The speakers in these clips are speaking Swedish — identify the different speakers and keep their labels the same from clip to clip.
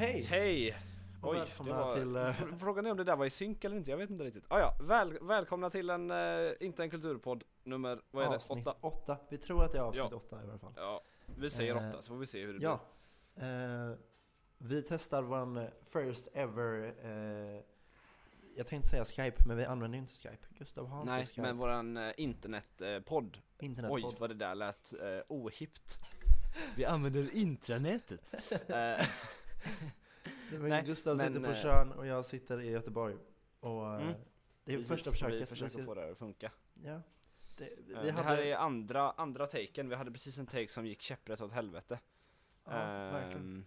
Speaker 1: Hej!
Speaker 2: Hej! Oj, det
Speaker 1: välkomna
Speaker 2: var,
Speaker 1: till, eh,
Speaker 2: Frågan är om det där var i synk eller inte, jag vet inte riktigt. Ah, ja, väl, välkomna till en, eh, inte en kulturpodd nummer, vad är det?
Speaker 1: avsnitt
Speaker 2: Åtta?
Speaker 1: åtta. Vi tror att det är avsnitt
Speaker 2: Ja.
Speaker 1: åtta i alla fall.
Speaker 2: Ja, vi säger
Speaker 1: Eh,
Speaker 2: åtta så får vi se hur det
Speaker 1: Ja. Eh, vi testar vår eh, first ever, jag tänkte säga Skype, men vi använder ju inte Skype. Gustav har
Speaker 2: blir. Nej,
Speaker 1: inte Skype.
Speaker 2: men våran internetpodd.
Speaker 1: Internetpodd.
Speaker 2: Oj, vad det där lät ohippt. Vi använder intranätet. Eh,
Speaker 1: Nej, men
Speaker 2: nej,
Speaker 1: Gustav
Speaker 2: men,
Speaker 1: sitter på
Speaker 2: eh,
Speaker 1: Tjörn och jag sitter i Göteborg. Och eh,
Speaker 2: Mm.
Speaker 1: det är
Speaker 2: precis,
Speaker 1: första
Speaker 2: Vi
Speaker 1: försöket.
Speaker 2: försöker
Speaker 1: ska-
Speaker 2: få det här att funka.
Speaker 1: Ja. Det, vi
Speaker 2: Eh, det
Speaker 1: hade,
Speaker 2: här är andra, andra taken, vi hade precis en take som gick käpprätt åt helvete.
Speaker 1: ja, verkligen.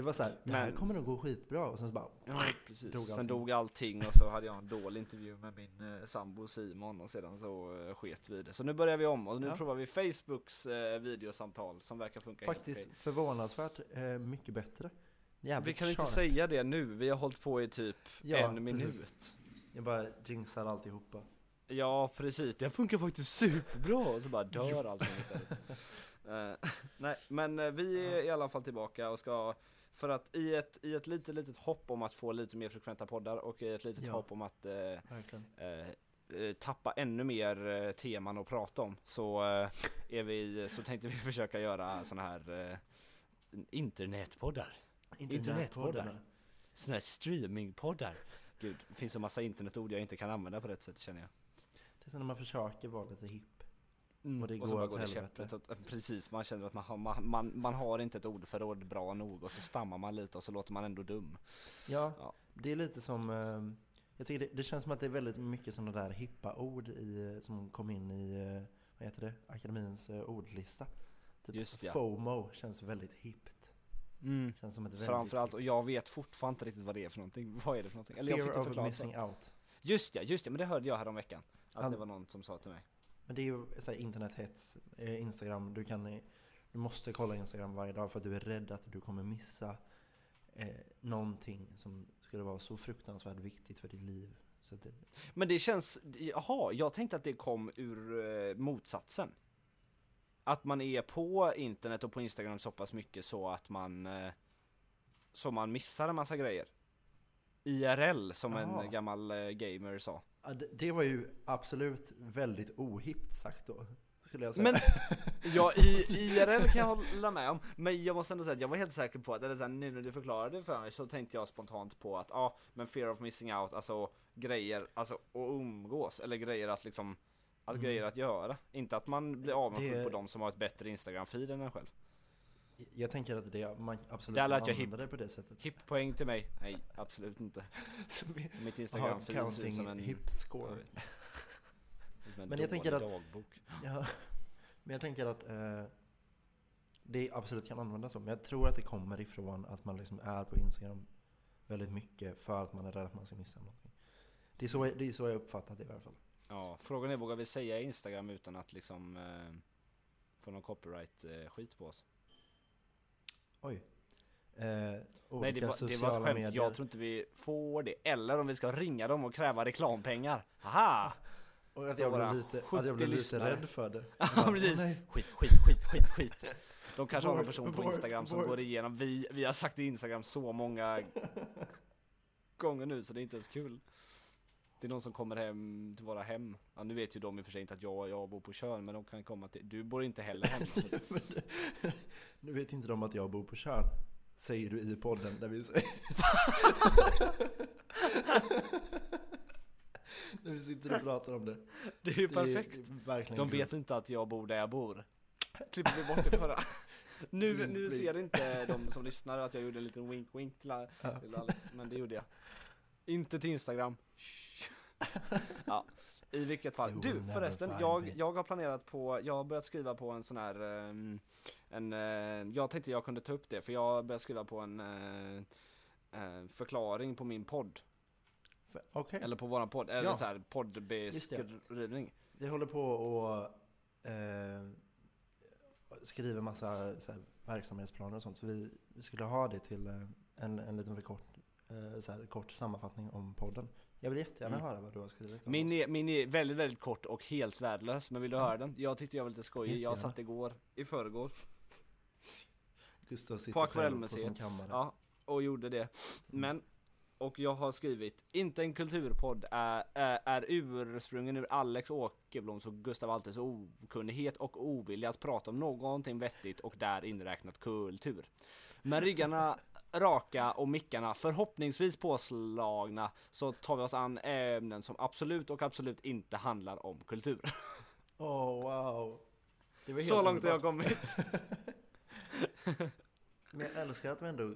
Speaker 1: Det var så här, det här
Speaker 2: men-
Speaker 1: kommer nog gå skitbra. Och sen så bara,
Speaker 2: Ja precis,
Speaker 1: Dog
Speaker 2: sen dog allting och så hade jag en dålig intervju med min eh, sambo Simon och sedan så eh, sket vi det. Så nu börjar vi om och nu
Speaker 1: Ja.
Speaker 2: provar vi Facebooks eh, videosamtal som verkar funka
Speaker 1: faktiskt
Speaker 2: helt okej.
Speaker 1: förvånansvärt eh, mycket bättre. Jävligt
Speaker 2: Vi kan inte
Speaker 1: sharp.
Speaker 2: säga det nu, vi har hållit på i typ
Speaker 1: Ja,
Speaker 2: en minut.
Speaker 1: precis. Jag bara jinxar alltihopa.
Speaker 2: Ja precis, det funkar faktiskt superbra och så bara dör allting. Eh, nej men eh, vi är i alla fall tillbaka och ska för att i ett, i ett litet litet hopp om att få lite mer frekventa poddar och i ett litet
Speaker 1: Ja.
Speaker 2: hopp om att eh, eh, eh, tappa ännu mer eh, teman att prata om så eh, är vi, så tänkte vi försöka göra såna här internetpoddar, Internetpoddar. såna här streamingpoddar. Gud, det finns så massa internetord jag inte kan använda på rätt sätt känner jag.
Speaker 1: Det är så när man försöker vara lite hipp.
Speaker 2: Mm.
Speaker 1: Och det
Speaker 2: så
Speaker 1: går
Speaker 2: bara
Speaker 1: åt
Speaker 2: det
Speaker 1: helvete.
Speaker 2: käpprätt åt- eh, Precis, man känner att man har, man, man, man har inte ett ordförråd bra nog och så stammar man lite och så låter man ändå dum.
Speaker 1: Ja,
Speaker 2: Ja.
Speaker 1: det är lite som, eh, jag tycker det, det känns som att det är väldigt mycket sådana där hippa ord i, eh, som kom in i, eh, vad heter det, akademins ordlista. Typ
Speaker 2: Just ja.
Speaker 1: FOMO känns väldigt hippt.
Speaker 2: Mm.
Speaker 1: Känns som ett väldigt
Speaker 2: Framförallt, och jag vet fortfarande inte riktigt vad det är för någonting. Vad är det för någonting? Eller jag fick
Speaker 1: Fear
Speaker 2: det
Speaker 1: of missing out.
Speaker 2: Just ja, just ja, men det hörde jag här om veckan. Att
Speaker 1: All-
Speaker 2: det var någon som sa till mig.
Speaker 1: Men det är ju så här, internethets, eh, Instagram, du kan, eh, du måste kolla Instagram varje dag för att du är rädd att du kommer missa eh, någonting som skulle vara så fruktansvärt viktigt för ditt liv. Det,
Speaker 2: Men det känns, jaha, jag tänkte att det kom ur eh, motsatsen. Att man är på internet och på Instagram så pass mycket så att man eh, så man missar en massa grejer. IRL som
Speaker 1: Jaha.
Speaker 2: en gammal eh, gamer sa.
Speaker 1: Ja, det, det var ju absolut väldigt ohippt sagt då, skulle jag säga.
Speaker 2: Men ja, i, IRL kan jag hålla med om, men jag måste ändå säga att jag var helt säker på att, eller så här, nu när du förklarade det för mig så tänkte jag spontant på att ja, men fear of missing out, alltså grejer, alltså att umgås, eller grejer att liksom, att
Speaker 1: Mm.
Speaker 2: grejer att göra. Inte att man blir avundsjuk
Speaker 1: Det-
Speaker 2: på de som har ett bättre Instagram-feed än en själv.
Speaker 1: Jag tänker att det, man absolut
Speaker 2: Där lät jag
Speaker 1: använda det på det sättet.
Speaker 2: Hipp poäng till mig? Nej, absolut inte.
Speaker 1: Vi
Speaker 2: Mitt
Speaker 1: har
Speaker 2: Instagram-feed ser ut som en,
Speaker 1: hip
Speaker 2: jag
Speaker 1: score.
Speaker 2: en
Speaker 1: Men jag tänker att-
Speaker 2: dagbok.
Speaker 1: Ja, men jag tänker att eh, det absolut kan användas så. Men jag tror att det kommer ifrån att man liksom är på Instagram väldigt mycket för att man är rädd att man ska missa någonting. Det är så, jag- det är så jag uppfattat det i alla fall.
Speaker 2: Ja, frågan är vågar vi säga Instagram utan att liksom eh, få någon copyright-skit på oss?
Speaker 1: Oj. Eh,
Speaker 2: Nej det var, det var ett skämt,
Speaker 1: medier.
Speaker 2: jag tror inte vi får det. Eller om vi ska ringa dem och kräva reklampengar. Haha!
Speaker 1: Och att jag blev lite, att
Speaker 2: 70
Speaker 1: jag blev lite rädd för det.
Speaker 2: Ja precis! Skit, skit, skit, skit, skit. De kanske har
Speaker 1: Abort,
Speaker 2: person på Instagram som går igenom, vi, vi har sagt i Instagram så många gånger nu så det är inte ens kul. Det är någon som kommer hem till våra hem. Ja, nu vet ju de i och för sig inte att jag, jag bor på Tjörn men de kan komma till, du bor inte heller hemma.
Speaker 1: Nu vet inte de att jag bor på Tjörn. Säger du i podden där vi när vi sitter och pratar om det.
Speaker 2: Det är ju
Speaker 1: Det är
Speaker 2: perfekt.
Speaker 1: verkligen
Speaker 2: De vet inte att jag bor där jag bor. Klipper vi bort det förra. Nu, nu ser inte de som lyssnar att jag gjorde en liten wink wink till, till Alex, men det gjorde jag. Inte till Instagram. Ja, i vilket fall. Du förresten, jag, jag har planerat på, jag har börjat skriva på en sån här, ehm, en, eh, jag tänkte jag kunde ta upp det för jag har börjat skriva på en eh, eh, förklaring på min podd.
Speaker 1: Okej,
Speaker 2: Eller på våran podd, eller
Speaker 1: Ja.
Speaker 2: så här poddbeskrivning.
Speaker 1: vi håller på och eh, skriver massa så verksamhetsplaner och sånt. Så vi, vi skulle ha det till en, en liten för kort, eh, så här, kort sammanfattning om podden. Jag vill jättegärna
Speaker 2: Mm.
Speaker 1: höra vad du har skrivit. om
Speaker 2: Min är, min är väldigt, väldigt kort och helt värdelös, men vill du höra den? Jag tyckte jag var lite skojig, jag satt igår, i förrgår,
Speaker 1: Gustav sitter
Speaker 2: på Akvarellmuseet.
Speaker 1: sin kammare.
Speaker 2: ja, och gjorde det. Men, och jag har skrivit, inte en kulturpodd är, är, är ursprungen ur Alex Åkerbloms och Gustav Altes okunnighet och ovilja att prata om någonting vettigt och där inräknat kultur. Men ryggarna raka och mickarna förhoppningsvis påslagna så tar vi oss an ämnen som absolut och absolut inte handlar om kultur.
Speaker 1: Oh wow.
Speaker 2: så långt har jag kommit.
Speaker 1: Men jag älskar att vi ändå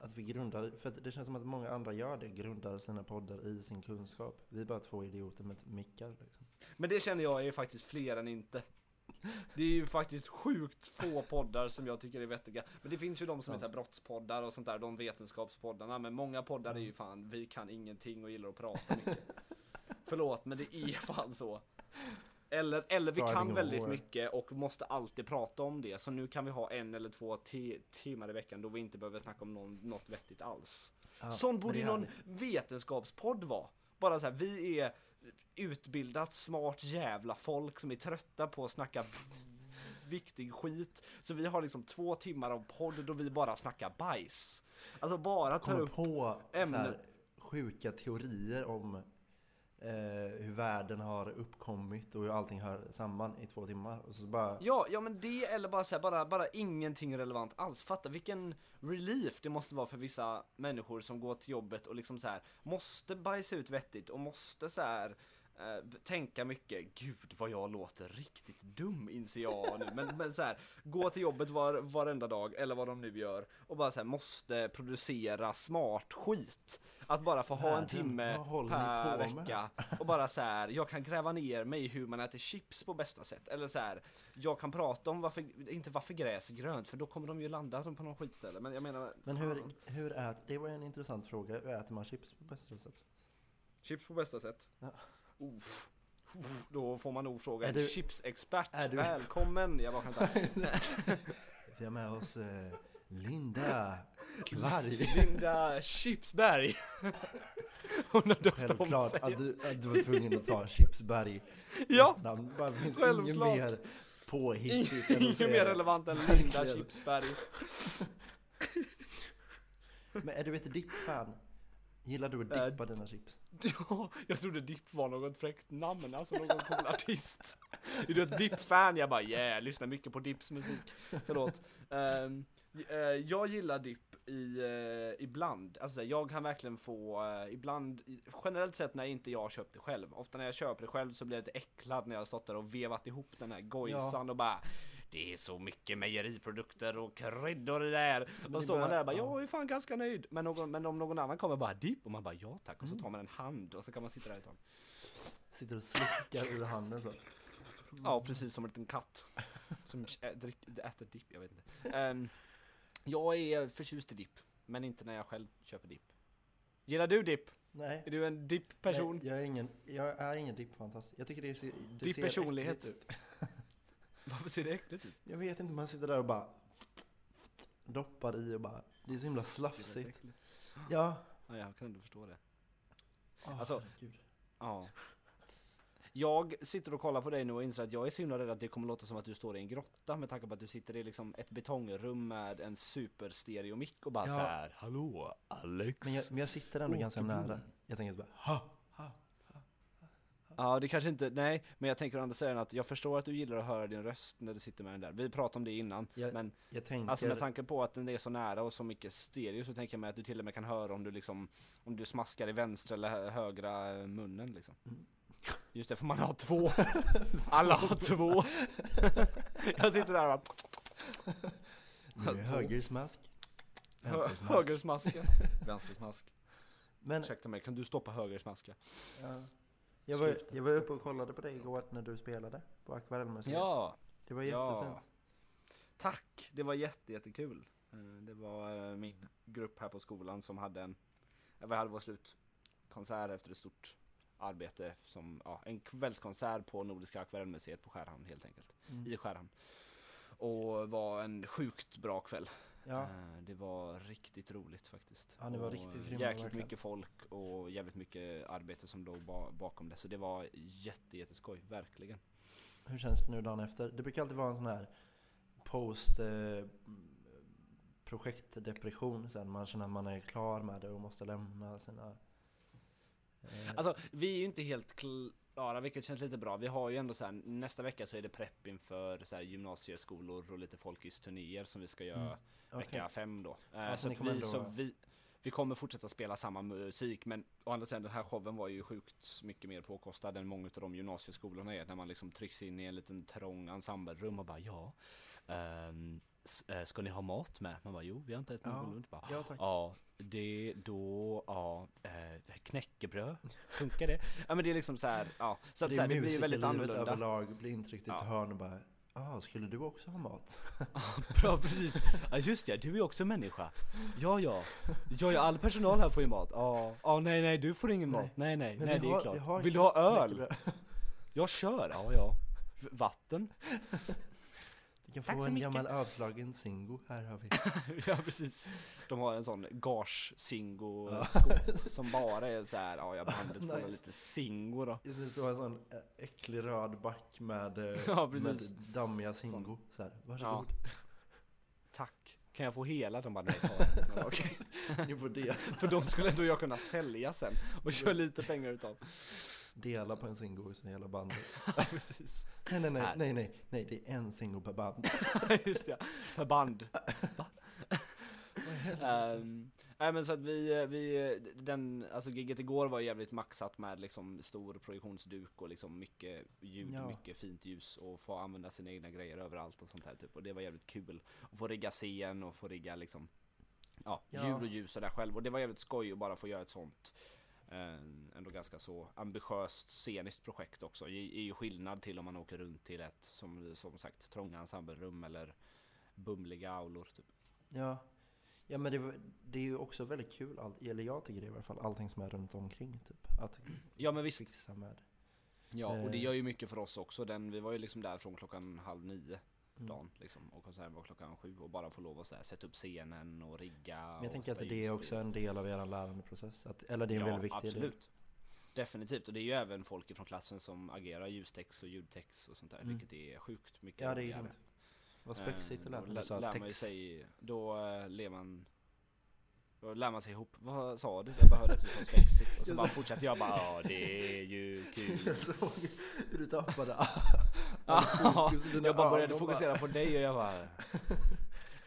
Speaker 1: att vi grundar, för det känns som att många andra gör det, grundar sina poddar i sin kunskap. Vi är bara två idioter med mickar liksom.
Speaker 2: Men det känner jag är faktiskt fler än inte. Det är ju faktiskt sjukt få poddar som jag tycker är vettiga. Men det finns ju de som är så brottspoddar och sånt där, de vetenskapspoddarna. Men många poddar är ju fan, vi kan ingenting och gillar att prata mycket. Förlåt, men det är fan så. Eller, eller vi kan väldigt mycket och måste alltid prata om det. Så nu kan vi ha en eller två timmar i veckan då vi inte behöver snacka om någon, något vettigt alls. Ja, Sån borde ju någon vetenskapspodd vara. Bara så här, vi är utbildat, smart jävla folk som är trötta på att snacka viktig skit. Så vi har liksom två timmar av podd då vi bara snackar bajs. Alltså bara tar upp
Speaker 1: på ämnen. sjuka teorier om Eh, hur världen har uppkommit och hur allting hör samman i två timmar. Och så bara...
Speaker 2: Ja, ja men det eller bara så här, bara, bara ingenting relevant alls. Fatta vilken relief det måste vara för vissa människor som går till jobbet och liksom så här måste bajsa ut vettigt och måste så här eh, tänka mycket, gud vad jag låter riktigt dum inser jag nu. Men, men så här, gå till jobbet var, varenda dag, eller vad de nu gör, och bara så här, måste producera smart skit. Att bara få ha en timme per vecka och bara så här, jag kan gräva ner mig i hur man äter chips på bästa sätt. Eller så här, jag kan prata om varför, inte varför gräs är grönt, för då kommer de ju landa på någon skitställe. Men jag menar...
Speaker 1: Men hur, hur äter, det var en intressant fråga, hur äter man chips på bästa sätt?
Speaker 2: Chips på bästa sätt? Ja. Uff. Uff, då får man nog fråga en du, chipsexpert. Välkommen! Jag bara skämtar.
Speaker 1: Vi har med oss eh, Linda Kvarg.
Speaker 2: Linda Chipsberg.
Speaker 1: Hon har döpt Självklart att du, att du var tvungen att ta Chipsberg.
Speaker 2: Ja,
Speaker 1: namn. Det finns självklart. ingen mer påhittigt
Speaker 2: Ingen mer relevant än Linda Chipsberg.
Speaker 1: Men är du ett dipp-fan? Gillar du att dippa äh, dina chips?
Speaker 2: Ja, jag trodde dipp var något fräckt namn, alltså någon cool artist. Är du ett dipp-fan? Jag bara yeah, lyssnar mycket på Dipps musik. Förlåt. Um, uh, jag gillar dipp i, uh, ibland. Alltså jag kan verkligen få, uh, ibland, generellt sett när inte jag köpt det själv. Ofta när jag köper det själv så blir jag lite äcklad när jag har stått där och vevat ihop den här gojsan ja. och bara det är så mycket mejeriprodukter och kryddor i det här. Då står man där och bara, jag är fan ganska nöjd. Men, någon, men om någon annan kommer bara dipp och man bara, ja tack. Och så mm. tar man en hand och så kan man sitta där ett tag.
Speaker 1: Sitter och slickar ur handen så.
Speaker 2: Ja, precis som en liten katt. Som äter dipp, jag vet inte. Um, jag är förtjust i dipp, men inte när jag själv köper dipp. Gillar du dipp?
Speaker 1: Nej.
Speaker 2: Är du en dipp-person?
Speaker 1: Jag är ingen, jag är ingen dipp-fantast. Jag tycker det, ser, det
Speaker 2: Dipp-personlighet. ut. Varför ser det äckligt ut?
Speaker 1: Jag vet inte, man sitter där och bara doppar i och bara, det är så himla slafsigt. Ja.
Speaker 2: ja. Jag kan ändå förstå det.
Speaker 1: Oh, alltså, Gud.
Speaker 2: ja. Jag sitter och kollar på dig nu och inser att jag är så himla rädd att det kommer låta som att du står i en grotta med tanke på att du sitter i liksom ett betongrum med en superstereomick och bara ja. så här, Hallå Alex?
Speaker 1: Men jag, men jag sitter ändå ganska nära. Jag tänker bara, ha!
Speaker 2: Ja, det kanske inte, nej, men jag tänker å andra sidan att jag förstår att du gillar att höra din röst när du sitter med den där. Vi pratade om det innan, jag, men jag tänker... alltså med tanke på att den är så nära och så mycket stereo så tänker jag mig att du till och med kan höra om du liksom, om du smaskar i vänstra eller högra munnen liksom. Mm. Just det, för man har två. Alla har två. jag sitter där och
Speaker 1: bara... Högersmask.
Speaker 2: Högersmasken. Vänstersmask. Men... Ursäkta mig, kan du stoppa högersmasken?
Speaker 1: Ja. Jag var, jag var uppe och kollade på dig igår när du spelade på Akvarellmuseet.
Speaker 2: Ja!
Speaker 1: Det var jättefint. Ja.
Speaker 2: Tack! Det var jätte, jättekul. Eh, det var eh, min grupp här på skolan som hade en, vi hade vår slutkonsert efter ett stort arbete som, ja, en kvällskonsert på Nordiska Akvarellmuseet på Skärhamn helt enkelt. Mm. I Skärhamn. Och var en sjukt bra kväll. Ja. Eh, det var riktigt roligt faktiskt.
Speaker 1: Ja, det var riktigt
Speaker 2: grymma Jäkligt verkligen. mycket folk och jävligt mycket arbete som låg bakom det. Så det var jätte, jätteskoj, verkligen.
Speaker 1: Hur känns det nu dagen efter? Det brukar alltid vara en sån här post eh, projektdepression sen. Man känner att man är klar med det och måste lämna sina...
Speaker 2: Eh... Alltså vi är ju inte helt klara, vilket känns lite bra. Vi har ju ändå så här, nästa vecka så är det prepp inför så här, gymnasieskolor och lite folkisturnéer som vi ska göra mm. okay. vecka fem då. Eh, så, vi, ändå... så vi, vi kommer fortsätta spela samma musik men å andra sidan den här showen var ju sjukt mycket mer påkostad än många av de gymnasieskolorna är när man liksom trycks in i en liten trång ensemblerum och bara ja um, Ska ni ha mat med? Man bara jo, vi har inte ätit
Speaker 1: ja.
Speaker 2: någon lunch.
Speaker 1: Bara, ja, tack.
Speaker 2: ja, det då, ja, eh, knäckebröd, funkar det? Ja men det är liksom så här, ja. Så att det, så här, det blir väldigt annorlunda.
Speaker 1: överlag blir intryckt i ett ja. hörn och bara ah, skulle du också ha mat?
Speaker 2: Bra, precis. Ja just det, du är också människa. Ja, ja. Ja, ja, all personal här får ju mat. Ja, ja, nej, nej, du får ingen mat. Nej, nej, nej, det är klart. Vill du ha öl? Jag kör, ja, ja. Vatten?
Speaker 1: Du kan få en gammal avslagen Singo, här har vi.
Speaker 2: ja precis. De har en sån gage Singo som bara är så här, ja jag bandet nice. får lite Singo då.
Speaker 1: Det som en sån äcklig röd back med, eh, ja, med dammiga Singo. Så här, varsågod. Ja.
Speaker 2: Tack. Kan jag få hela? De bara nej, ta
Speaker 1: Okej. Ni får det.
Speaker 2: För de skulle ändå jag kunna sälja sen och köra lite pengar utav
Speaker 1: dela på en singo i hela bandet. precis. Nej, nej, nej, nej, nej, nej, det är en singo per band.
Speaker 2: Just det, per band. um, nej men så att vi, vi, den, alltså giget igår var jävligt maxat med liksom stor projektionsduk och liksom mycket ljud, ja. mycket fint ljus och få använda sina egna grejer överallt och sånt här typ. Och det var jävligt kul. Att få rigga scen och få rigga liksom, ja, ljud och ljus och där själv. Och det var jävligt skoj att bara få göra ett sånt ändå ganska så ambitiöst sceniskt projekt också. Det är ju skillnad till om man åker runt till ett som, som sagt trånga ensemblerum eller bumliga aulor. Typ.
Speaker 1: Ja, ja men det, det, är ju också väldigt kul, all, eller jag tycker det i alla fall, allting som är runt omkring typ. Att
Speaker 2: ja men visst. fixa med. Ja, och det eh. gör ju mycket för oss också. Den, vi var ju liksom där från klockan halv nio. Dagen liksom. Och konserten var klockan sju och bara få lov att så här, sätta upp scenen och rigga.
Speaker 1: Men jag tänker att det är också en del av er lärandeprocess. Att, eller det är en ja, väldigt viktig absolut. del.
Speaker 2: Definitivt, och det är ju även folk från klassen som agerar ljustext och ljudtext och sånt där, mm. vilket är sjukt mycket
Speaker 1: Ja det är ju Vad spexigt det lät när du sa
Speaker 2: text. Sig, då uh, ler man då lär man sig ihop. Vad sa du? Jag bara hörde att du sa spexigt. Och så bara fortsatte jag bara ja det är ju kul.
Speaker 1: Jag såg hur du tappade
Speaker 2: ja, Jag bara började fokusera på dig och jag bara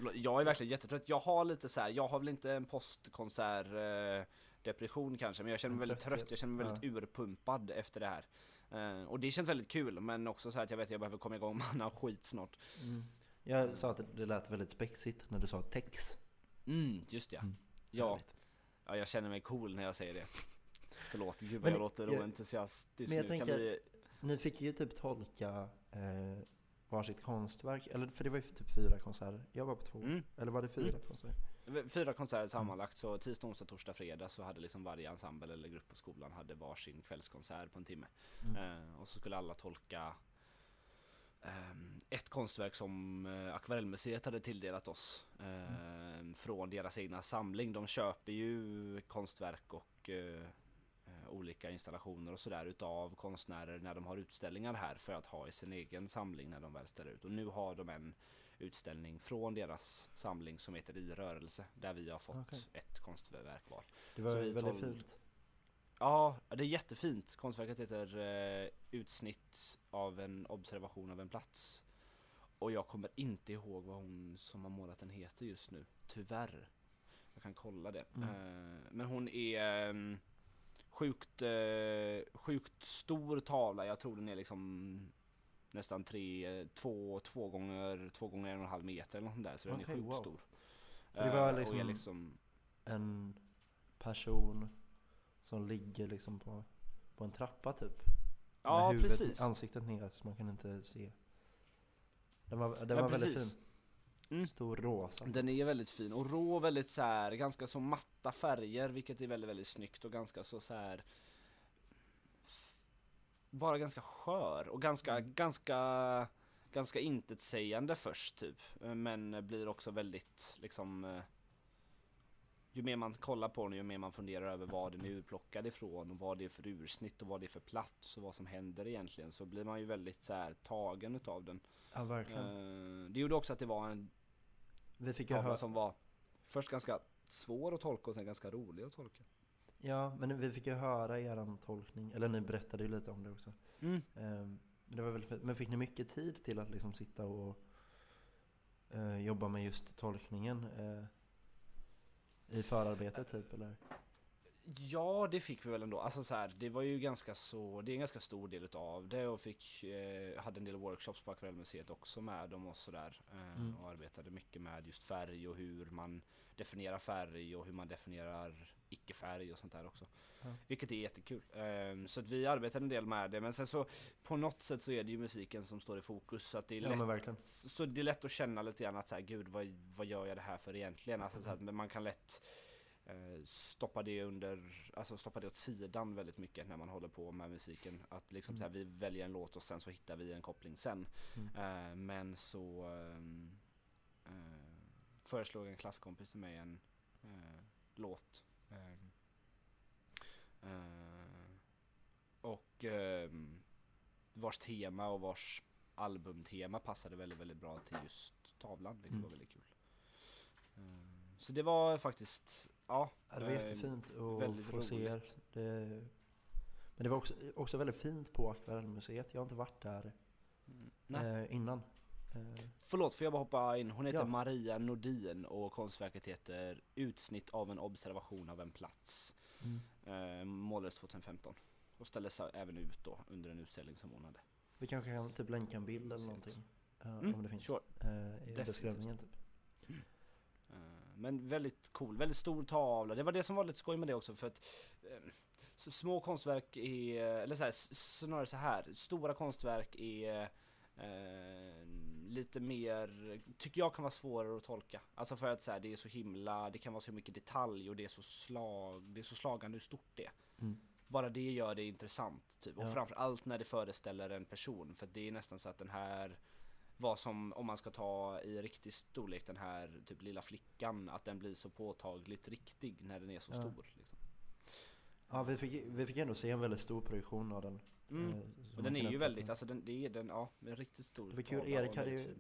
Speaker 2: Jag är verkligen jättetrött. Jag har lite så här, jag har väl inte en postkonsert eh, depression kanske, men jag känner mig väldigt trött. Jag känner mig väldigt urpumpad efter det här. Uh, och det känns väldigt kul, men också så att jag vet att jag behöver komma igång med annan skit snart.
Speaker 1: Mm. Jag sa att det lät väldigt spexigt när du sa tex.
Speaker 2: Mm, just ja. Mm. Ja. ja, jag känner mig cool när jag säger det. Förlåt, gud vad jag låter jag, oentusiastisk
Speaker 1: Men jag nu. tänker, vi... ni fick ju typ tolka eh, varsitt konstverk, eller för det var ju typ fyra konserter. Jag var på två, mm. eller var det fyra mm. konserter?
Speaker 2: Fyra konserter sammanlagt, så tisdag, onsdag, torsdag, fredag så hade liksom varje ensemble eller grupp på skolan hade varsin kvällskonsert på en timme. Mm. Eh, och så skulle alla tolka Ehm, ett konstverk som eh, Akvarellmuseet hade tilldelat oss mm. från deras egna samling. De köper ju konstverk och eh, olika installationer och sådär utav konstnärer när de har utställningar här för att ha i sin egen samling när de väl ställer ut. Och nu har de en utställning från deras samling som heter I rörelse där vi har fått okay. ett konstverk var.
Speaker 1: Det var väldigt fint.
Speaker 2: Ja, det är jättefint. Konstverket heter eh, Utsnitt av en observation av en plats. Och jag kommer inte ihåg vad hon som har målat den heter just nu. Tyvärr. Jag kan kolla det. Mm. Eh, men hon är eh, sjukt, eh, sjukt stor tavla. Jag tror den är liksom nästan tre, två, två gånger, två gånger en och en halv meter eller något där. Så den okay, är sjukt wow. stor.
Speaker 1: För det var eh, liksom, liksom en person som ligger liksom på, på en trappa typ.
Speaker 2: Ja, med huvudet, precis.
Speaker 1: ansiktet ner så man kan inte se. Den var, den ja, var väldigt fin. Mm. Stor rosa.
Speaker 2: Den är väldigt fin och rå väldigt så här, ganska så matta färger vilket är väldigt väldigt snyggt och ganska så, så här bara ganska skör och ganska, mm. ganska, ganska intetsägande först typ. Men blir också väldigt liksom eh, ju mer man kollar på den, ju mer man funderar över vad den är urplockad ifrån och vad det är för ursnitt och vad det är för plats och vad som händer egentligen så blir man ju väldigt så här tagen utav den.
Speaker 1: Ja, verkligen.
Speaker 2: Uh, det gjorde också att det var en
Speaker 1: Vi fick
Speaker 2: tavla som var Först ganska svår att tolka och sen ganska rolig att tolka.
Speaker 1: Ja, men vi fick ju höra er tolkning, eller ni berättade ju lite om det också.
Speaker 2: Mm.
Speaker 1: Men, det var fint. men fick ni mycket tid till att liksom sitta och eh, jobba med just tolkningen eh, i förarbetet typ eller?
Speaker 2: Ja, det fick vi väl ändå. Alltså så här, det var ju ganska så, det är en ganska stor del utav det och fick, eh, hade en del workshops på Akvarellmuseet också med dem och sådär. Eh,
Speaker 1: Mm.
Speaker 2: Och arbetade mycket med just färg och hur man definierar färg och hur man definierar icke-färg och sånt där också.
Speaker 1: Ja.
Speaker 2: Vilket är jättekul. Eh, så att vi arbetade en del med det, men sen så på något sätt så är det ju musiken som står i fokus. Så att det är
Speaker 1: Ja
Speaker 2: lätt så det är lätt att känna lite grann att så här, gud vad, vad gör jag det här för egentligen? Alltså, så här, men man kan lätt stoppa det under, alltså stoppa det åt sidan väldigt mycket när man håller på med musiken. Att liksom så här, vi väljer en låt och sen så hittar vi en koppling sen.
Speaker 1: Mm.
Speaker 2: Eh, men så ehm, eh, föreslog en klasskompis till mig en eh, låt. eh, och vars tema och vars albumtema passade väldigt, väldigt bra till just tavlan, vilket
Speaker 1: Mm.
Speaker 2: var väldigt kul. Eh, så det var faktiskt, ja.
Speaker 1: Det var
Speaker 2: eh,
Speaker 1: jättefint att få se er. Det, men det var också, också väldigt fint på Akvarellmuseet. Jag har inte varit där
Speaker 2: Mm.
Speaker 1: Innan. Eh,
Speaker 2: Förlåt, får jag bara hoppa in? Hon heter
Speaker 1: Ja.
Speaker 2: Maria Nordin och konstverket heter Utsnitt av en observation av en plats.
Speaker 1: mm.
Speaker 2: Eh, målades 2015 och ställdes även ut då under en utställning som hon hade.
Speaker 1: Vi kanske kan typ länka en bild eller någonting.
Speaker 2: Mm,
Speaker 1: om det finns.
Speaker 2: sure.
Speaker 1: Eh, I
Speaker 2: Definitivt.
Speaker 1: beskrivningen typ.
Speaker 2: Men väldigt cool, väldigt stor tavla. Det var det som var lite skoj med det också för att eh, små konstverk är, eller så här, snarare så här, stora konstverk är eh, lite mer, tycker jag kan vara svårare att tolka. Alltså för att så här, det är så himla, det kan vara så mycket detalj och det är så slag, det är så slagande hur stort det är.
Speaker 1: Mm.
Speaker 2: Bara det gör det intressant. Typ. Och
Speaker 1: Ja.
Speaker 2: framför allt när det föreställer en person. För det är nästan så att den här vad som, om man ska ta i riktig storlek den här typ lilla flickan, att den blir så påtagligt riktig när den är så
Speaker 1: Ja.
Speaker 2: stor. Liksom.
Speaker 1: Ja, vi fick, vi fick ändå se en väldigt stor produktion av den.
Speaker 2: Mm.
Speaker 1: eh,
Speaker 2: Och den är ju väldigt, alltså den, det är den, ja, en riktigt stor
Speaker 1: Det var kul, Erik hade ju-.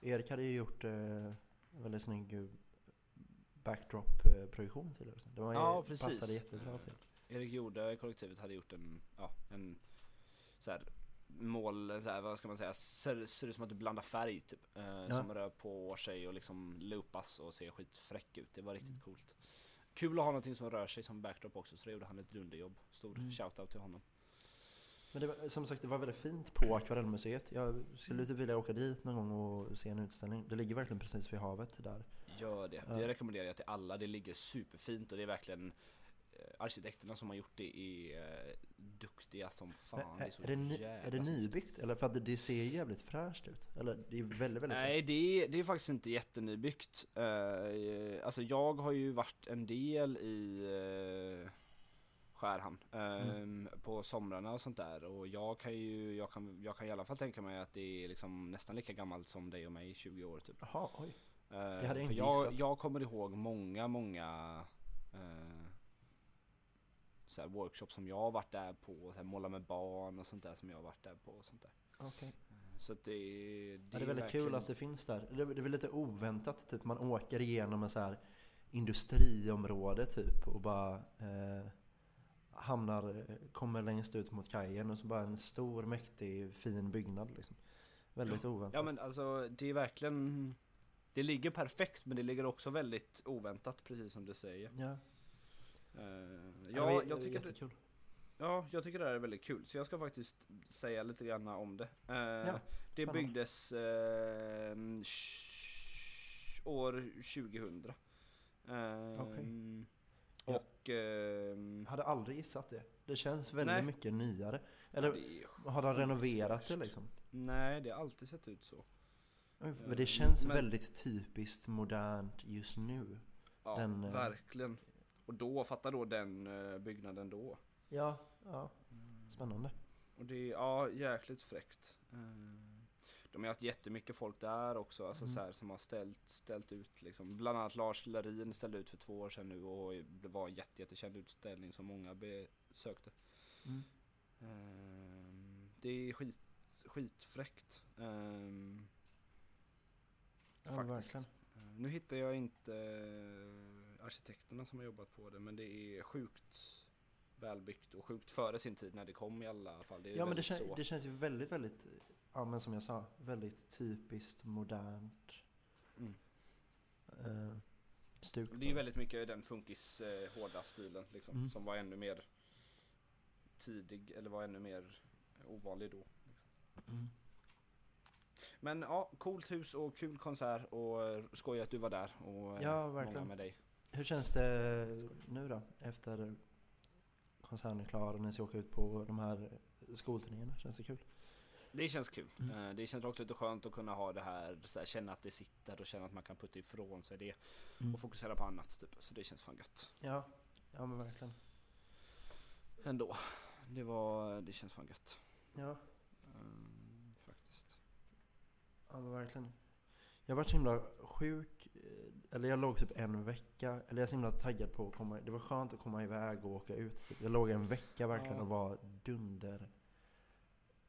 Speaker 1: Erik hade ju gjort eh, en väldigt snygg eh, backdrop-produktion till det. Det var,
Speaker 2: Ja,
Speaker 1: ju- passade
Speaker 2: precis.
Speaker 1: jättebra till.
Speaker 2: Erik Jorde, kollektivet, hade gjort en, ja, en så här, mål, så här, vad ska man säga, ser, ser ut som att du blandar färg typ. Eh, Som rör på sig och liksom loopas och ser skitfräck ut. Det var riktigt
Speaker 1: Mm.
Speaker 2: coolt. Kul att ha någonting som rör sig som backdrop också, så det gjorde han ett dunderjobb. Stor
Speaker 1: Mm.
Speaker 2: shoutout till honom.
Speaker 1: Men det var, som sagt, det var väldigt fint på Akvarellmuseet. Jag skulle typ vilja åka dit någon gång och se en utställning. Det ligger verkligen precis vid havet där.
Speaker 2: Gör det.
Speaker 1: Ja.
Speaker 2: Det rekommenderar jag till alla. Det ligger superfint och det är verkligen Arkitekterna som har gjort det är eh, duktiga som fan. Det är,
Speaker 1: är,
Speaker 2: så
Speaker 1: är, det ny, är det nybyggt? Eller för att det, det ser jävligt fräscht ut. Eller det är väldigt, väldigt
Speaker 2: Nej, det är, det är faktiskt inte jättenybyggt. Uh, alltså jag har ju varit en del i uh, Skärhamn ehm, på somrarna och sånt där och jag kan ju, jag kan, jag kan i alla fall tänka mig att det är liksom nästan lika gammalt som dig och mig, 20 år typ.
Speaker 1: Jaha, oj.
Speaker 2: Eh,
Speaker 1: hade jag inte
Speaker 2: jag,
Speaker 1: gissat.
Speaker 2: jag kommer ihåg många, många uh, så här workshops som jag har varit där på, så här, måla med barn och sånt där som jag har varit där på och sånt där.
Speaker 1: Okej.
Speaker 2: Så att det, det,
Speaker 1: Ja, det är väldigt
Speaker 2: verkligen-
Speaker 1: kul att det finns där. Det, det är väl lite oväntat, typ man åker igenom en så här industriområde typ och bara eh, hamnar, kommer längst ut mot kajen och så bara en stor mäktig fin byggnad liksom. Väldigt oväntat.
Speaker 2: Ja men alltså det är verkligen Det ligger perfekt men det ligger också väldigt oväntat precis som du säger.
Speaker 1: ja.
Speaker 2: Eh,
Speaker 1: det
Speaker 2: ja, jag
Speaker 1: det
Speaker 2: tycker det,
Speaker 1: jättekul.
Speaker 2: ja, jag tycker det här är väldigt kul så jag ska faktiskt säga lite grann om det. Eh, det
Speaker 1: spännande.
Speaker 2: byggdes eh, år 2000. Eh,
Speaker 1: Okej. Ja.
Speaker 2: Och ehm,
Speaker 1: Jag hade aldrig gissat det. Det känns väldigt
Speaker 2: Nej.
Speaker 1: mycket nyare.
Speaker 2: ja,
Speaker 1: Eller
Speaker 2: det är-
Speaker 1: har de renoverat det liksom?
Speaker 2: Nej, det har alltid sett ut så. Eh,
Speaker 1: det känns
Speaker 2: men-
Speaker 1: väldigt typiskt modernt just nu.
Speaker 2: Ja,
Speaker 1: Den, eh,
Speaker 2: verkligen. Och då, fatta då den eh, byggnaden då.
Speaker 1: Ja, ja. Spännande.
Speaker 2: Och det är ja, jäkligt fräckt. Eh, De har haft jättemycket folk där också, alltså
Speaker 1: Mm.
Speaker 2: så här, som har ställt, ställt ut liksom. Bland annat Lars Larin ställde ut för två år sedan nu och det var en jätte, jättekänd utställning som många besökte.
Speaker 1: Mm.
Speaker 2: Eh, Det är skit, skitfräckt. eh,
Speaker 1: Ja,
Speaker 2: Faktiskt.
Speaker 1: verkligen.
Speaker 2: Nu hittar jag inte arkitekterna som har jobbat på det men det är sjukt välbyggt och sjukt före sin tid när det kom i alla fall. Det är
Speaker 1: Ja men det, kän,
Speaker 2: så.
Speaker 1: det känns ju väldigt, väldigt, ja men som jag sa, väldigt typiskt modernt
Speaker 2: Mm.
Speaker 1: eh, stuk.
Speaker 2: Det är ju väldigt mycket den funkis eh, hårda stilen liksom,
Speaker 1: Mm.
Speaker 2: som var ännu mer tidig eller var ännu mer ovanlig då. Liksom.
Speaker 1: Mm.
Speaker 2: Men ja, coolt hus och kul konsert och eh, skoj att du var där och eh,
Speaker 1: Ja,
Speaker 2: många med dig.
Speaker 1: Hur känns det nu då? Efter konserten är klar och ni ska åka ut på de här skolturnéerna? Känns det kul?
Speaker 2: Det känns kul.
Speaker 1: Mm.
Speaker 2: Eh, Det känns också lite skönt att kunna ha det här, här, känna att det sitter och känna att man kan putta ifrån sig det
Speaker 1: Mm.
Speaker 2: och fokusera på annat typ. Så det känns fan gött.
Speaker 1: Ja, ja men verkligen.
Speaker 2: Ändå. Det var, det känns fan gött.
Speaker 1: Ja,
Speaker 2: Mm, faktiskt.
Speaker 1: ja men verkligen. Jag var så himla sjuk, eller jag låg typ en vecka, eller jag är så himla taggad på att komma, det var skönt att komma iväg och åka ut. Typ. Jag låg en vecka verkligen
Speaker 2: Ja.
Speaker 1: och var dunder,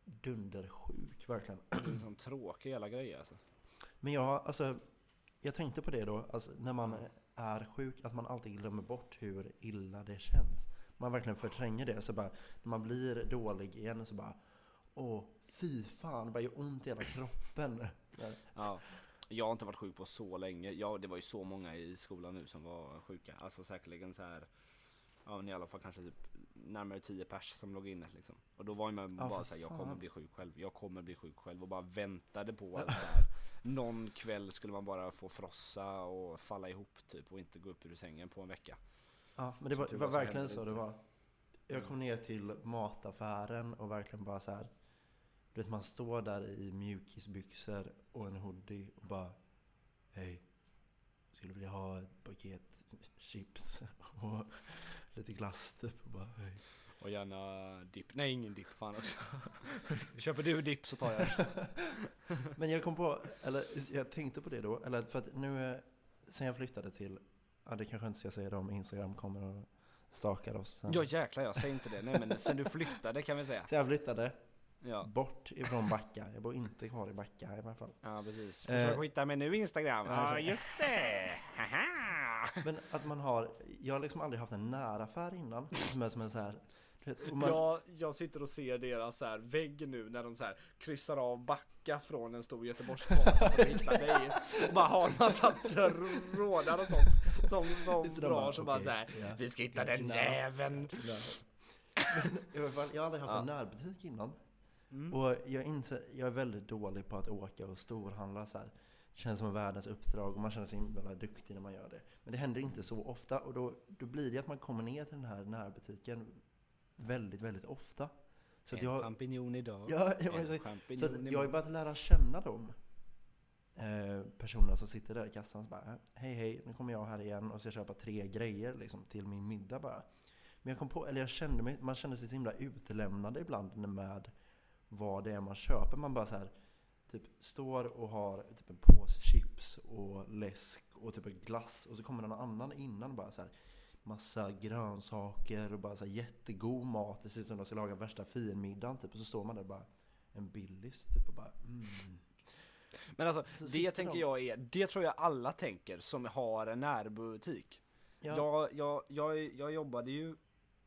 Speaker 1: dundersjuk verkligen.
Speaker 2: Det är en sån tråkig jävla grej alltså.
Speaker 1: Men jag, alltså, jag tänkte på det då, alltså, när man är sjuk, att man alltid glömmer bort hur illa det känns. Man verkligen förtränger det, så bara, när man blir dålig igen så bara, åh, fy fan, det bara gör ont i hela kroppen.
Speaker 2: Ja. Jag har inte varit sjuk på så länge. Ja, det var ju så många i skolan nu som var sjuka. Alltså säkerligen så här. Ja men i alla fall kanske typ närmare 10 pers som låg inne liksom. Och då var man
Speaker 1: Ja,
Speaker 2: bara såhär, jag kommer bli sjuk själv, jag kommer bli sjuk själv och bara väntade på att så här, någon kväll skulle man bara få frossa och falla ihop typ och inte gå upp ur sängen på en vecka.
Speaker 1: Ja, men det var, det var
Speaker 2: var så
Speaker 1: verkligen så
Speaker 2: det
Speaker 1: var. Jag kom ner till mataffären och verkligen bara så här. Du vet man står där i mjukisbyxor och en hoodie och bara Hej, skulle vilja ha ett paket chips och lite glass typ och bara hej.
Speaker 2: Och gärna dipp, nej ingen dipp fan också. Köper du dipp så tar jag.
Speaker 1: Men jag kom på, eller jag tänkte på det då, eller för att nu sen jag flyttade till, ja det kanske inte ska säga det om Instagram kommer och stakar oss sen.
Speaker 2: Ja jäklar jag säger inte det, nej men sen du flyttade kan vi säga.
Speaker 1: Så jag flyttade
Speaker 2: Ja,
Speaker 1: bort ifrån Backa, jag bor inte kvar i Backa i alla fall.
Speaker 2: ja precis.
Speaker 1: Eh,
Speaker 2: Försök hitta mig nu Instagram.
Speaker 1: ja,
Speaker 2: Ja
Speaker 1: så-
Speaker 2: just det!
Speaker 1: Men att man har, jag har liksom aldrig haft en näraffär innan, som är som en så här, vet, man,
Speaker 2: Jag, jag sitter och ser deras så här vägg nu när de så här kryssar av backa från en stor Göteborgskarta för att hitta dig. Och bara har massa trådar och sånt som, som drar
Speaker 1: bara,
Speaker 2: så bara så här.
Speaker 1: ja.
Speaker 2: Vi ska hitta den jäveln.
Speaker 1: Jag har aldrig haft
Speaker 2: Ja.
Speaker 1: en närbutik innan.
Speaker 2: Mm.
Speaker 1: Och jag, inser, jag är väldigt dålig på att åka och storhandla så här. Känns som världens uppdrag och man känner sig himla duktig när man gör det. Men det händer inte så ofta och då, då blir det att man kommer ner till den här närbutiken väldigt, väldigt ofta. Så
Speaker 2: en
Speaker 1: jag,
Speaker 2: champinjon idag.
Speaker 1: ja, jag,
Speaker 2: en
Speaker 1: så
Speaker 2: champinjon
Speaker 1: jag har ju
Speaker 2: imorgon.
Speaker 1: börjat lära känna de eh, personerna som sitter där i kassan. Så bara, hej hej, nu kommer jag här igen och ska köpa tre grejer liksom, till min middag bara. Men jag kom på, eller jag kände mig, man kände sig så himla utelämnade ibland med vad det är man köper. Man bara så här, typ står och har typ en påse chips och läsk och typ en glass och så kommer någon annan innan och bara så här massa grönsaker och bara så här jättegod mat. Det ser ut som de ska laga värsta finmiddagen typ. Och så står man där och bara en Billys typ och bara mm.
Speaker 2: Men alltså,
Speaker 1: Så
Speaker 2: det tänker
Speaker 1: de-
Speaker 2: jag är, det tror jag alla tänker som har en närbutik.
Speaker 1: Ja,
Speaker 2: Jag, jag, jag, jag jobbade ju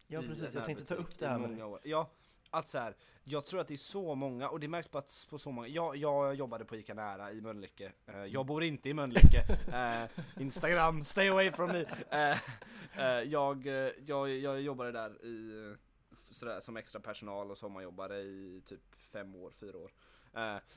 Speaker 1: ja precis. Jag tänkte ta upp det här med
Speaker 2: år. Ja, att så här, jag tror att det är så många, och det märks på att på så många, jag, jag jobbade på ICA Nära i Mölnlycke, Eh, jag bor inte i Mölnlycke, Eh, Instagram, stay away from me! Eh, jag, jag, jag jobbade där i, sådär, som extra personal och sommarjobbare i typ fem år, fyra år.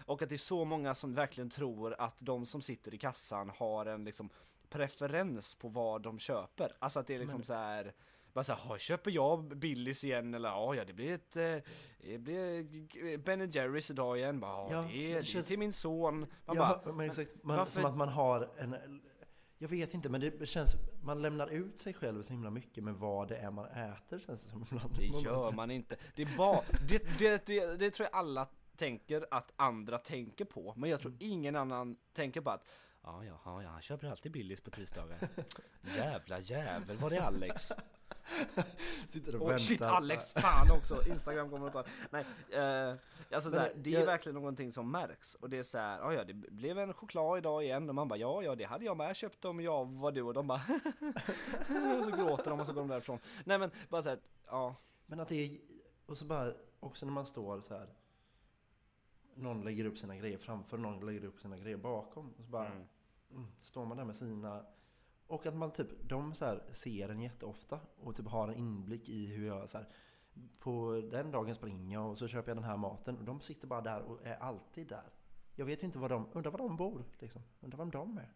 Speaker 2: Och att det är så många som verkligen tror att de som sitter i kassan har en liksom preferens på vad de köper. Alltså att det är liksom
Speaker 1: Men-
Speaker 2: så här. Bara såhär, "Ja, köper jag Billys igen eller ja, det blir ett, eh, det blir g- Ben Jerrys idag igen. Bara, ja,
Speaker 1: Ja,
Speaker 2: det, är,
Speaker 1: det
Speaker 2: det är
Speaker 1: känns-
Speaker 2: till min son. Man
Speaker 1: ja,
Speaker 2: bara,
Speaker 1: men exakt. Man,
Speaker 2: varför-
Speaker 1: Som att man har en... Jag vet inte, men det känns... Man lämnar ut sig själv så himla mycket med vad det är man äter känns det som ibland.
Speaker 2: det gör man inte. Det är bara, det, det, det, det tror jag alla tänker att andra tänker på. Men jag tror
Speaker 1: Mm.
Speaker 2: ingen annan tänker på att Ja, ja, ja, ja, han köper alltid Billys på tisdagar. Jävla jävel, var det Alex?
Speaker 1: Sitter och
Speaker 2: Åh
Speaker 1: väntar.
Speaker 2: shit Alex, fan också! Instagram kommer att ta Nej, eh, alltså såhär, det är
Speaker 1: jag-
Speaker 2: verkligen någonting som märks och det är så här, "Ja, ja det blev en choklad idag igen och man bara ja ja det hade jag med köpt om jag var du och de bara så gråter de och så går de därifrån. Nej men bara såhär, ja.
Speaker 1: Men att det är, och så bara, också när man står så här. Någon lägger upp sina grejer framför, någon lägger upp sina grejer bakom. Och så bara
Speaker 2: Mm.
Speaker 1: mm, står man där med sina... Och att man typ, de så här ser en jätteofta och typ har en inblick i hur jag så här, På den dagen springer jag och så köper jag den här maten och de sitter bara där och är alltid där. Jag vet ju inte var de, undrar var de bor liksom. Undrar vem de är.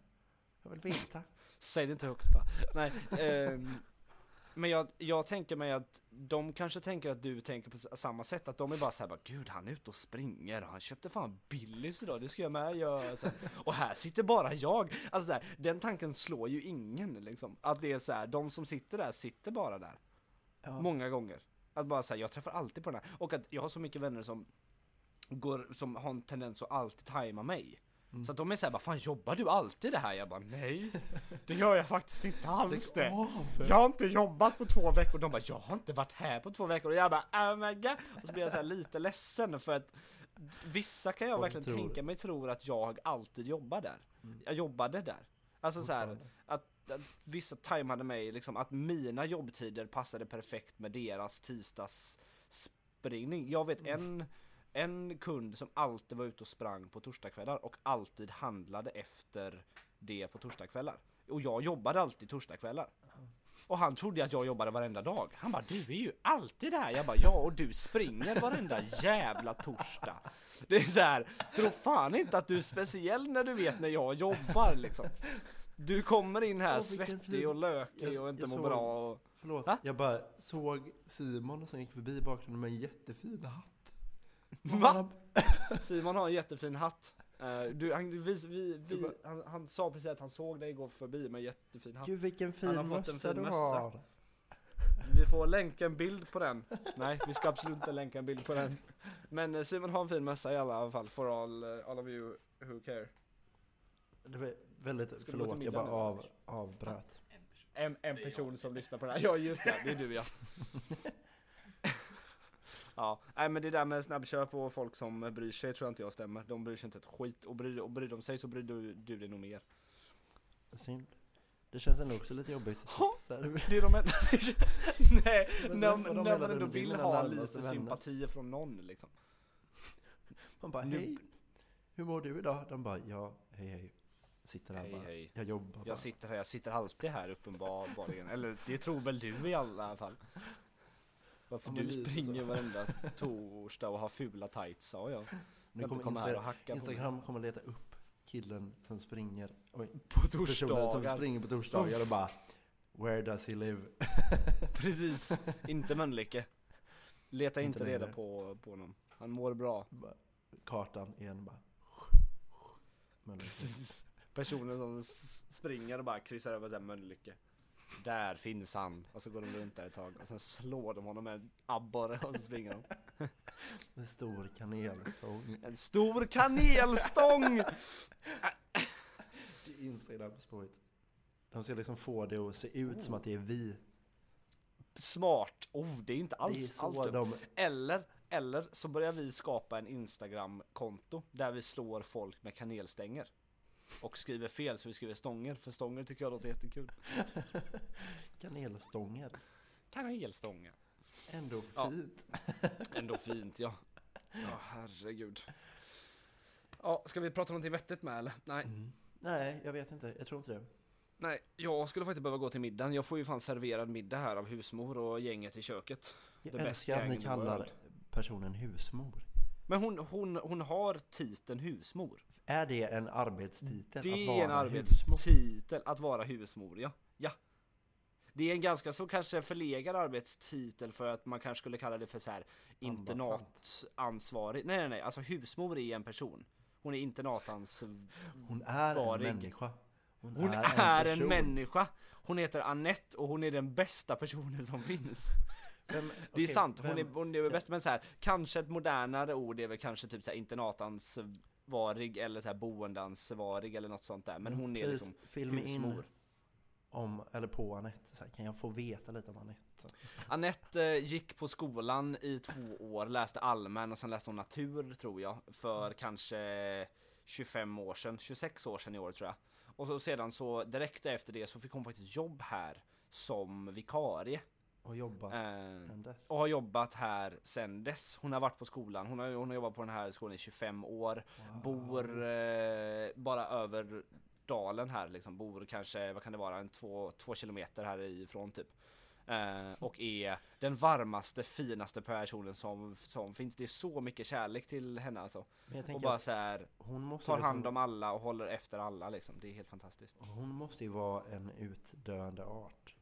Speaker 1: Jag vill veta.
Speaker 2: Säg det inte högt bara. Nej, eh, men jag, jag tänker mig att de kanske tänker att du tänker på samma sätt, att de är bara såhär bara Gud han är ute och springer han köpte fan Billys idag, det ska jag med göra. Här, Och här sitter bara jag. Alltså så här, den tanken slår ju ingen liksom. Att det är så här, de som sitter där sitter bara där.
Speaker 1: Ja.
Speaker 2: Många gånger. Att bara säga, jag träffar alltid på den här. Och att jag har så mycket vänner som går, som har en tendens att alltid tajma mig.
Speaker 1: Mm.
Speaker 2: Så att de är såhär bara, fan jobbar du alltid det här? Jag bara, nej, det gör jag faktiskt inte alls det. Jag har inte jobbat på två veckor. De bara, jag har inte varit här på två veckor. Och jag bara, oh my god. Och så blir jag så här lite ledsen för att vissa kan jag
Speaker 1: Folk
Speaker 2: verkligen
Speaker 1: tror-
Speaker 2: tänka mig tror att jag alltid jobbar där.
Speaker 1: Mm.
Speaker 2: Jag jobbade där. Alltså så här, att, att vissa tajmade mig, liksom att mina jobbtider passade perfekt med deras tisdagsspringning. Jag vet en, en kund som alltid var ute och sprang på torsdagskvällar och alltid handlade efter det på torsdagskvällar. Och jag jobbade alltid torsdagskvällar. Och han trodde att jag jobbade varenda dag. Han bara, du är ju alltid där. Jag bara, ja och du springer varenda jävla torsdag. Det är så här, tro fan inte att du är speciell när du vet när jag jobbar liksom. Du kommer in här
Speaker 1: vilken
Speaker 2: svettig och lökig och inte mår bra och...
Speaker 1: Förlåt,
Speaker 2: Va?
Speaker 1: jag bara såg Simon som gick förbi i bakgrunden med en jättefin hatt.
Speaker 2: Va? Simon har en jättefin hatt. Eh, du, han, vi, vi, vi, han, han sa precis att han såg dig gå förbi med jättefin hatt.
Speaker 1: Gud vilken
Speaker 2: Han har
Speaker 1: fin
Speaker 2: fått en fin
Speaker 1: du
Speaker 2: mössa.
Speaker 1: har.
Speaker 2: Vi får länka en bild på den. Nej, vi ska absolut inte länka en bild på den. Men eh, Simon har en fin mössa i alla fall, for all, eh, all of you who care.
Speaker 1: Det var väldigt,
Speaker 2: Ska
Speaker 1: förlåt jag bara
Speaker 2: nu,
Speaker 1: av, avbröt.
Speaker 2: En, en person som lyssnar på det här. Ja just det, det är du ja. Ja, nej men det där med snabbköp och folk som bryr sig tror jag inte jag stämmer. De bryr sig inte ett skit och bryr, och bryr de sig så bryr du, du dig nog mer.
Speaker 1: Synd. Det känns ändå också lite jobbigt. Så här,
Speaker 2: Det är de enda... Nej, när, man ändå vill ha lite sympati från någon liksom.
Speaker 1: man bara hej, hur mår du idag? De bara ja, hej hej. Sitter där
Speaker 2: Hej,
Speaker 1: bara,
Speaker 2: hej.
Speaker 1: jag jobbar bara.
Speaker 2: Jag sitter här, jag sitter alltid här uppenbarligen. Eller det tror väl du i alla fall. Varför
Speaker 1: Ja,
Speaker 2: du springer
Speaker 1: så.
Speaker 2: varenda torsdag och har fula tights sa jag.
Speaker 1: nu kommer
Speaker 2: kommer här och hacka.
Speaker 1: Instagram kommer leta upp killen som springer, oj,
Speaker 2: På
Speaker 1: personen som
Speaker 2: torsdagar.
Speaker 1: springer på torsdagar och bara Where does he live?
Speaker 2: Precis, inte Mölnlycke. Leta
Speaker 1: Inte
Speaker 2: inte reda på, på honom. Han mår bra.
Speaker 1: Kartan igen bara Men
Speaker 2: Precis. Personen som springer och bara kryssar över Mölnlycke. Där finns han. Och så går de runt där ett tag och sen slår de honom med en abborre och så springer de.
Speaker 1: En stor kanelstång
Speaker 2: En stor kanelstång!
Speaker 1: i Instagram-spåret. De ska liksom få det att se ut som att det är vi.
Speaker 2: Smart! Oh, det är inte
Speaker 1: Det är
Speaker 2: alls, alls
Speaker 1: de...
Speaker 2: Eller, eller så börjar vi skapa en Instagram-konto där vi slår folk med kanelstänger. Och skriver fel så vi skriver stånger, för stånger tycker jag låter jättekul.
Speaker 1: Kanelstånger.
Speaker 2: Kanelstånger.
Speaker 1: Ändå
Speaker 2: Ja.
Speaker 1: fint.
Speaker 2: Ändå fint ja. Ja herregud. Ja, ska vi prata någonting vettigt med eller? Nej.
Speaker 1: Mm. Nej, jag vet inte. Jag tror inte det.
Speaker 2: Nej, jag skulle faktiskt behöva gå till middagen. Jag får ju fan serverad middag här av husmor och gänget i köket.
Speaker 1: Jag
Speaker 2: best
Speaker 1: älskar att ni kallar personen husmor.
Speaker 2: Men hon, hon, hon har titeln husmor.
Speaker 1: Är det en arbetstitel?
Speaker 2: Det
Speaker 1: att
Speaker 2: är en
Speaker 1: husmor?
Speaker 2: arbetstitel att vara husmor, ja. ja. Det är en ganska så kanske förlegad arbetstitel för att man kanske skulle kalla det för så här internatansvarig. Nej nej nej, alltså husmor är en person. Hon är internatansvarig.
Speaker 1: Hon är en människa. Hon,
Speaker 2: Hon är en,
Speaker 1: person.
Speaker 2: människa. Hon heter Annette och hon är den bästa personen som finns.
Speaker 1: Vem,
Speaker 2: Det är sant, hon är,
Speaker 1: vem-
Speaker 2: hon är bäst, men så här, kanske ett modernare ord är väl kanske typ så här internatansvarig eller så här boendeansvarig eller något sånt där. Men hon är
Speaker 1: Please,
Speaker 2: liksom
Speaker 1: fill me in.
Speaker 2: husmor.
Speaker 1: om, eller på Anette? Så här, kan jag få veta lite om Anette?
Speaker 2: Anette eh, gick på skolan i två år, läste allmän och sen läste hon natur tror jag, för
Speaker 1: Mm.
Speaker 2: kanske 25 år sedan, 26 år sedan i år tror jag. Och så sedan så direkt efter det så fick hon faktiskt jobb här som vikarie.
Speaker 1: Och jobbat
Speaker 2: Eh,
Speaker 1: sen dess?
Speaker 2: och har jobbat här sen dess. Hon har varit på skolan, hon har, hon har jobbat på den här skolan i 25 år.
Speaker 1: Wow.
Speaker 2: Bor eh, bara över dalen här liksom, bor kanske, vad kan det vara, en två, två kilometer härifrån typ. Eh, och är den varmaste, finaste personen som, som finns. Det är så mycket kärlek till henne alltså. Och bara så här,
Speaker 1: hon måste
Speaker 2: tar
Speaker 1: liksom-
Speaker 2: hand om alla och håller efter alla liksom. Det är helt fantastiskt.
Speaker 1: Hon måste ju vara en utdöende art.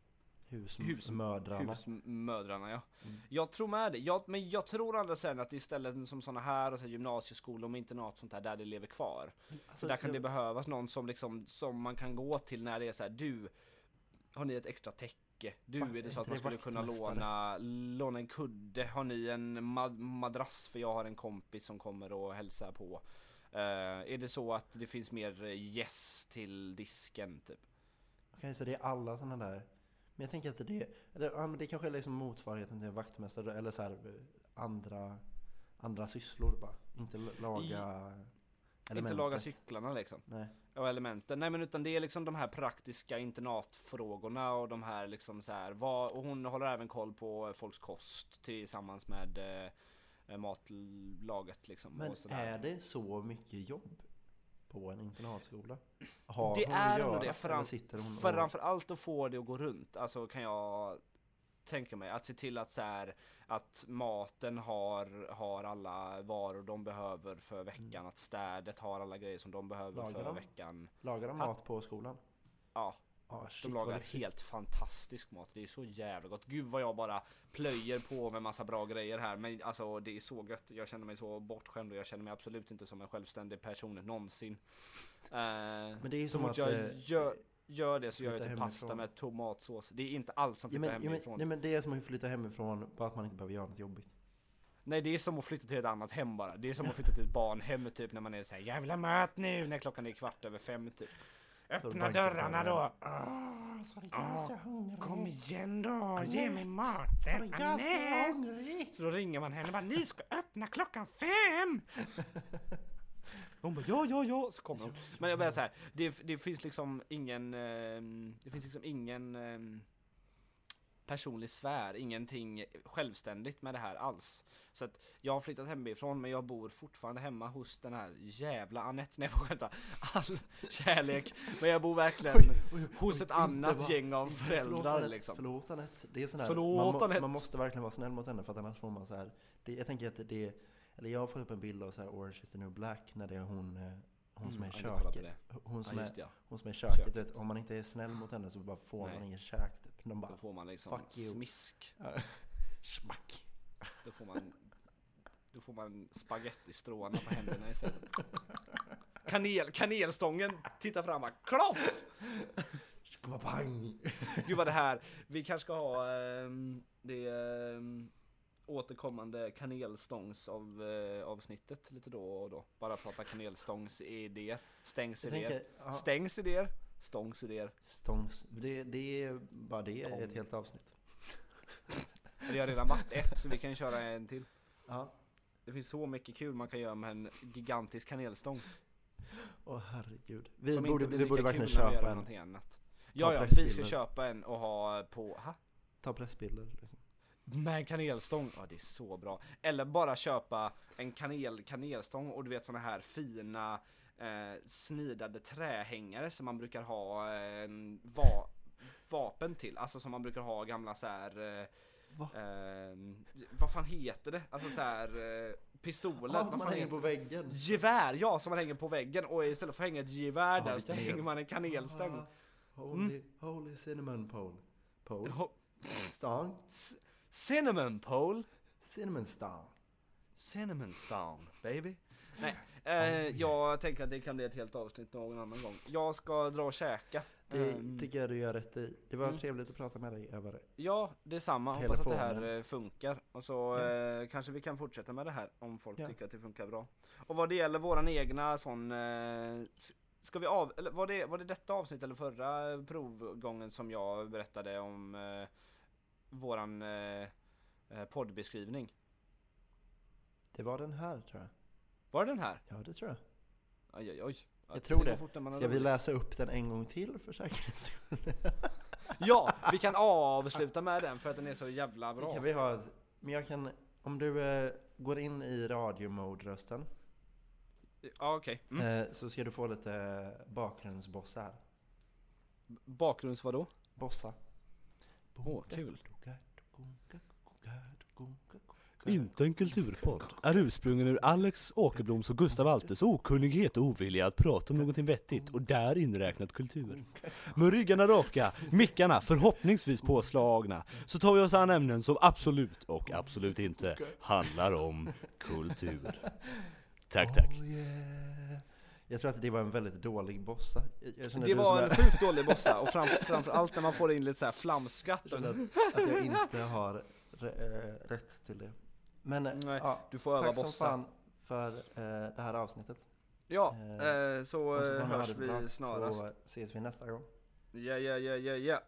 Speaker 2: Hus-
Speaker 1: Husmödrarna.
Speaker 2: Husmödrarna ja.
Speaker 1: Mm.
Speaker 2: Jag tror med det. Jag, men jag tror andra sen att det är ställen som såna här, och så här gymnasieskolor och internat sånt där, där det lever kvar.
Speaker 1: Alltså,
Speaker 2: Så där kan
Speaker 1: jag-
Speaker 2: det behövas någon som liksom, som man kan gå till när det är så här, du, har ni ett extra täcke? Du, är det så att man skulle kunna låna, låna en kudde? Har ni en ma- madrass? För jag har en kompis som kommer och hälsar på. Eh, är det så att det finns mer yes till disken typ?
Speaker 1: Okej, så det är alla sådana där. Men jag tänker att det, eller, ja, men det kanske är liksom motsvarigheten till en vaktmästare eller så här, eh, andra, andra sysslor bara. Inte laga
Speaker 2: Inte laga cyklarna liksom.
Speaker 1: Nej.
Speaker 2: Och elementen. Nej men utan det är liksom de här praktiska internatfrågorna och de här liksom så här. Vad, och hon håller även koll på folks kost tillsammans med eh, matlaget liksom.
Speaker 1: Men är det så mycket jobb på en internatskola? Har
Speaker 2: det
Speaker 1: hon
Speaker 2: är
Speaker 1: göra,
Speaker 2: det. Fram,
Speaker 1: sitter hon och-
Speaker 2: framför allt att få det att gå runt. Alltså kan jag tänka mig. Att se till att så här, att maten har, har alla varor de behöver för veckan. Att städet har alla grejer som de behöver
Speaker 1: Lagar
Speaker 2: för
Speaker 1: de?
Speaker 2: veckan.
Speaker 1: Lagar de mat på skolan?
Speaker 2: Ja,
Speaker 1: Ah, shit,
Speaker 2: De lagar helt fantastisk mat. Det är så jävla gott. Gud vad jag bara plöjer på med massa bra grejer här. Men alltså det är så gött. Jag känner mig så bortskämd och jag känner mig absolut inte som en självständig person någonsin. Eh,
Speaker 1: Men det är som att...
Speaker 2: jag
Speaker 1: eh,
Speaker 2: gör, gör det så gör jag typ pasta med tomatsås. Det är inte alls som
Speaker 1: Ja,
Speaker 2: flytta
Speaker 1: men, ja, men,
Speaker 2: hemifrån.
Speaker 1: nej, men det är som att flytta hemifrån, bara att man inte behöver göra något jobbigt.
Speaker 2: Nej det är som att flytta till ett annat hem bara. Det är som att flytta till ett barnhem typ när man är såhär jävla mat nu när klockan är kvart över fem typ. Öppna dörrarna då! Ah,
Speaker 1: Sorry,
Speaker 2: jag är så
Speaker 1: hungrig.
Speaker 2: Kom igen då, ge mig maten!
Speaker 1: jag är så hungrig.
Speaker 2: Så då ringer man henne och bara ni ska öppna klockan fem! Hon bara ja, ja, ja, så kommer hon. Men jag bara så här, det, det finns liksom ingen, ehm, det finns liksom ingen ehm, personlig sfär, ingenting självständigt med det här alls. Så att jag har flyttat hemifrån men jag bor fortfarande hemma hos den här jävla Anette. Nej jag skämtar. All kärlek. Men jag bor verkligen hos ett annat
Speaker 1: bara-
Speaker 2: gäng av
Speaker 1: Förlåt,
Speaker 2: föräldrar
Speaker 1: Anette,
Speaker 2: liksom.
Speaker 1: Förlåt Anette. Det är sån här,
Speaker 2: Förlåt,
Speaker 1: man,
Speaker 2: Anette.
Speaker 1: man måste verkligen vara snäll mot henne för att annars får man så här. Det, jag tänker att det eller jag har fått upp en bild av så här Orange is the new black när det är hon, hon som är i köket. Hon som, är, hon som är i köket, vet, om man inte är snäll mot henne så bara får
Speaker 2: Nej.
Speaker 1: man ingen käk typ. De bara
Speaker 2: Då får man liksom
Speaker 1: Fuck you.
Speaker 2: smisk.
Speaker 1: smack.
Speaker 2: Då får man Då får man spagettistråna på händerna istället. Kanel, kanelstången tittar fram och kloff!
Speaker 1: Pang!
Speaker 2: Gud vad det här, vi kanske ska ha ehm, det ehm, återkommande kanelstångs av, eh, avsnittet lite då och då. Bara prata kanelstångs idéer, stängs Stångs idéer.
Speaker 1: stångs, det, det är bara det är ett helt avsnitt.
Speaker 2: Det har redan varit ett så vi kan köra en till.
Speaker 1: Ja.
Speaker 2: Det finns så mycket kul man kan göra med en gigantisk kanelstång.
Speaker 1: Åh herregud. Vi
Speaker 2: som
Speaker 1: borde, vi borde verkligen köpa en,
Speaker 2: någonting annat. Ja, ja, vi ska köpa en och ha på, ha?
Speaker 1: ta pressbilder. Liksom.
Speaker 2: Med en kanelstång, ja det är så bra. Eller bara köpa en kanel, kanelstång och du vet såna här fina eh, snidade trähängare som man brukar ha eh, va, vapen till. Alltså som man brukar ha gamla så här. Eh,
Speaker 1: Va?
Speaker 2: eh, vad fan heter det? Alltså så här eh, pistoler.
Speaker 1: Ah, som man hänger på väggen.
Speaker 2: Gevär, ja som man hänger på väggen och istället för att hänga ett gevär där så hänger man en kanelstång.
Speaker 1: Ah, holy, holy cinnamon pole. Pole?
Speaker 2: Ho-
Speaker 1: Stång?
Speaker 2: Cinnamon pole,
Speaker 1: Cinnamon stång.
Speaker 2: cinnamon stone baby. Nej, eh, jag tänker att det kan bli ett helt avsnitt någon annan gång. Jag ska dra och käka.
Speaker 1: Det
Speaker 2: Ehm,
Speaker 1: tycker jag du gör rätt i. Det var
Speaker 2: Mm.
Speaker 1: trevligt att prata med dig över
Speaker 2: Ja, detsamma. Hoppas att det här
Speaker 1: Telefonen.
Speaker 2: eh, funkar. Och så
Speaker 1: Ja.
Speaker 2: eh, kanske vi kan fortsätta med det här om folk
Speaker 1: Ja.
Speaker 2: tycker att det funkar bra. Och vad det gäller våran egna sån eh, Ska vi av, eller var det, var det detta avsnitt eller förra provgången som jag berättade om eh, våran eh, eh poddbeskrivning?
Speaker 1: Det var den här tror jag.
Speaker 2: Var det den här?
Speaker 1: Ja, det tror jag.
Speaker 2: Oj, oj, oj.
Speaker 1: Jag tror det. Ska vi läsa upp den en gång till för säkerhets skull?
Speaker 2: ja, vi kan avsluta med den för att den är så jävla bra.
Speaker 1: kan vi ha, men jag kan, om du eh, går in i radiomode-rösten.
Speaker 2: Ja, okej. Okay. Mm.
Speaker 1: Eh, så ska du få lite bakgrundsbossar.
Speaker 2: Bakgrunds vadå?
Speaker 1: Bossa.
Speaker 2: Åh, oh, kul. Inte en kulturpodd är ursprungen ur Alex Åkerbloms och Gustav Altes okunnighet och ovilja att prata om någonting vettigt och där inräknat kultur. Med ryggarna raka, mickarna förhoppningsvis påslagna, så tar vi oss an ämnen som absolut och absolut inte handlar om kultur. Tack, tack. Oh,
Speaker 1: yeah. Jag tror att det var en väldigt dålig bossa.
Speaker 2: det var en sjukt dålig bossa, och fram, framförallt när man får in lite så här flamskratt.
Speaker 1: Jag att, att jag inte har rätt till det. Men
Speaker 2: Nej, ja, du får öva
Speaker 1: tack
Speaker 2: bossa.
Speaker 1: som fan för eh, det här avsnittet.
Speaker 2: Ja, eh, eh så, så eh, hörs vi snarast.
Speaker 1: Så ses vi nästa gång.
Speaker 2: Ja, ja, ja, ja, ja.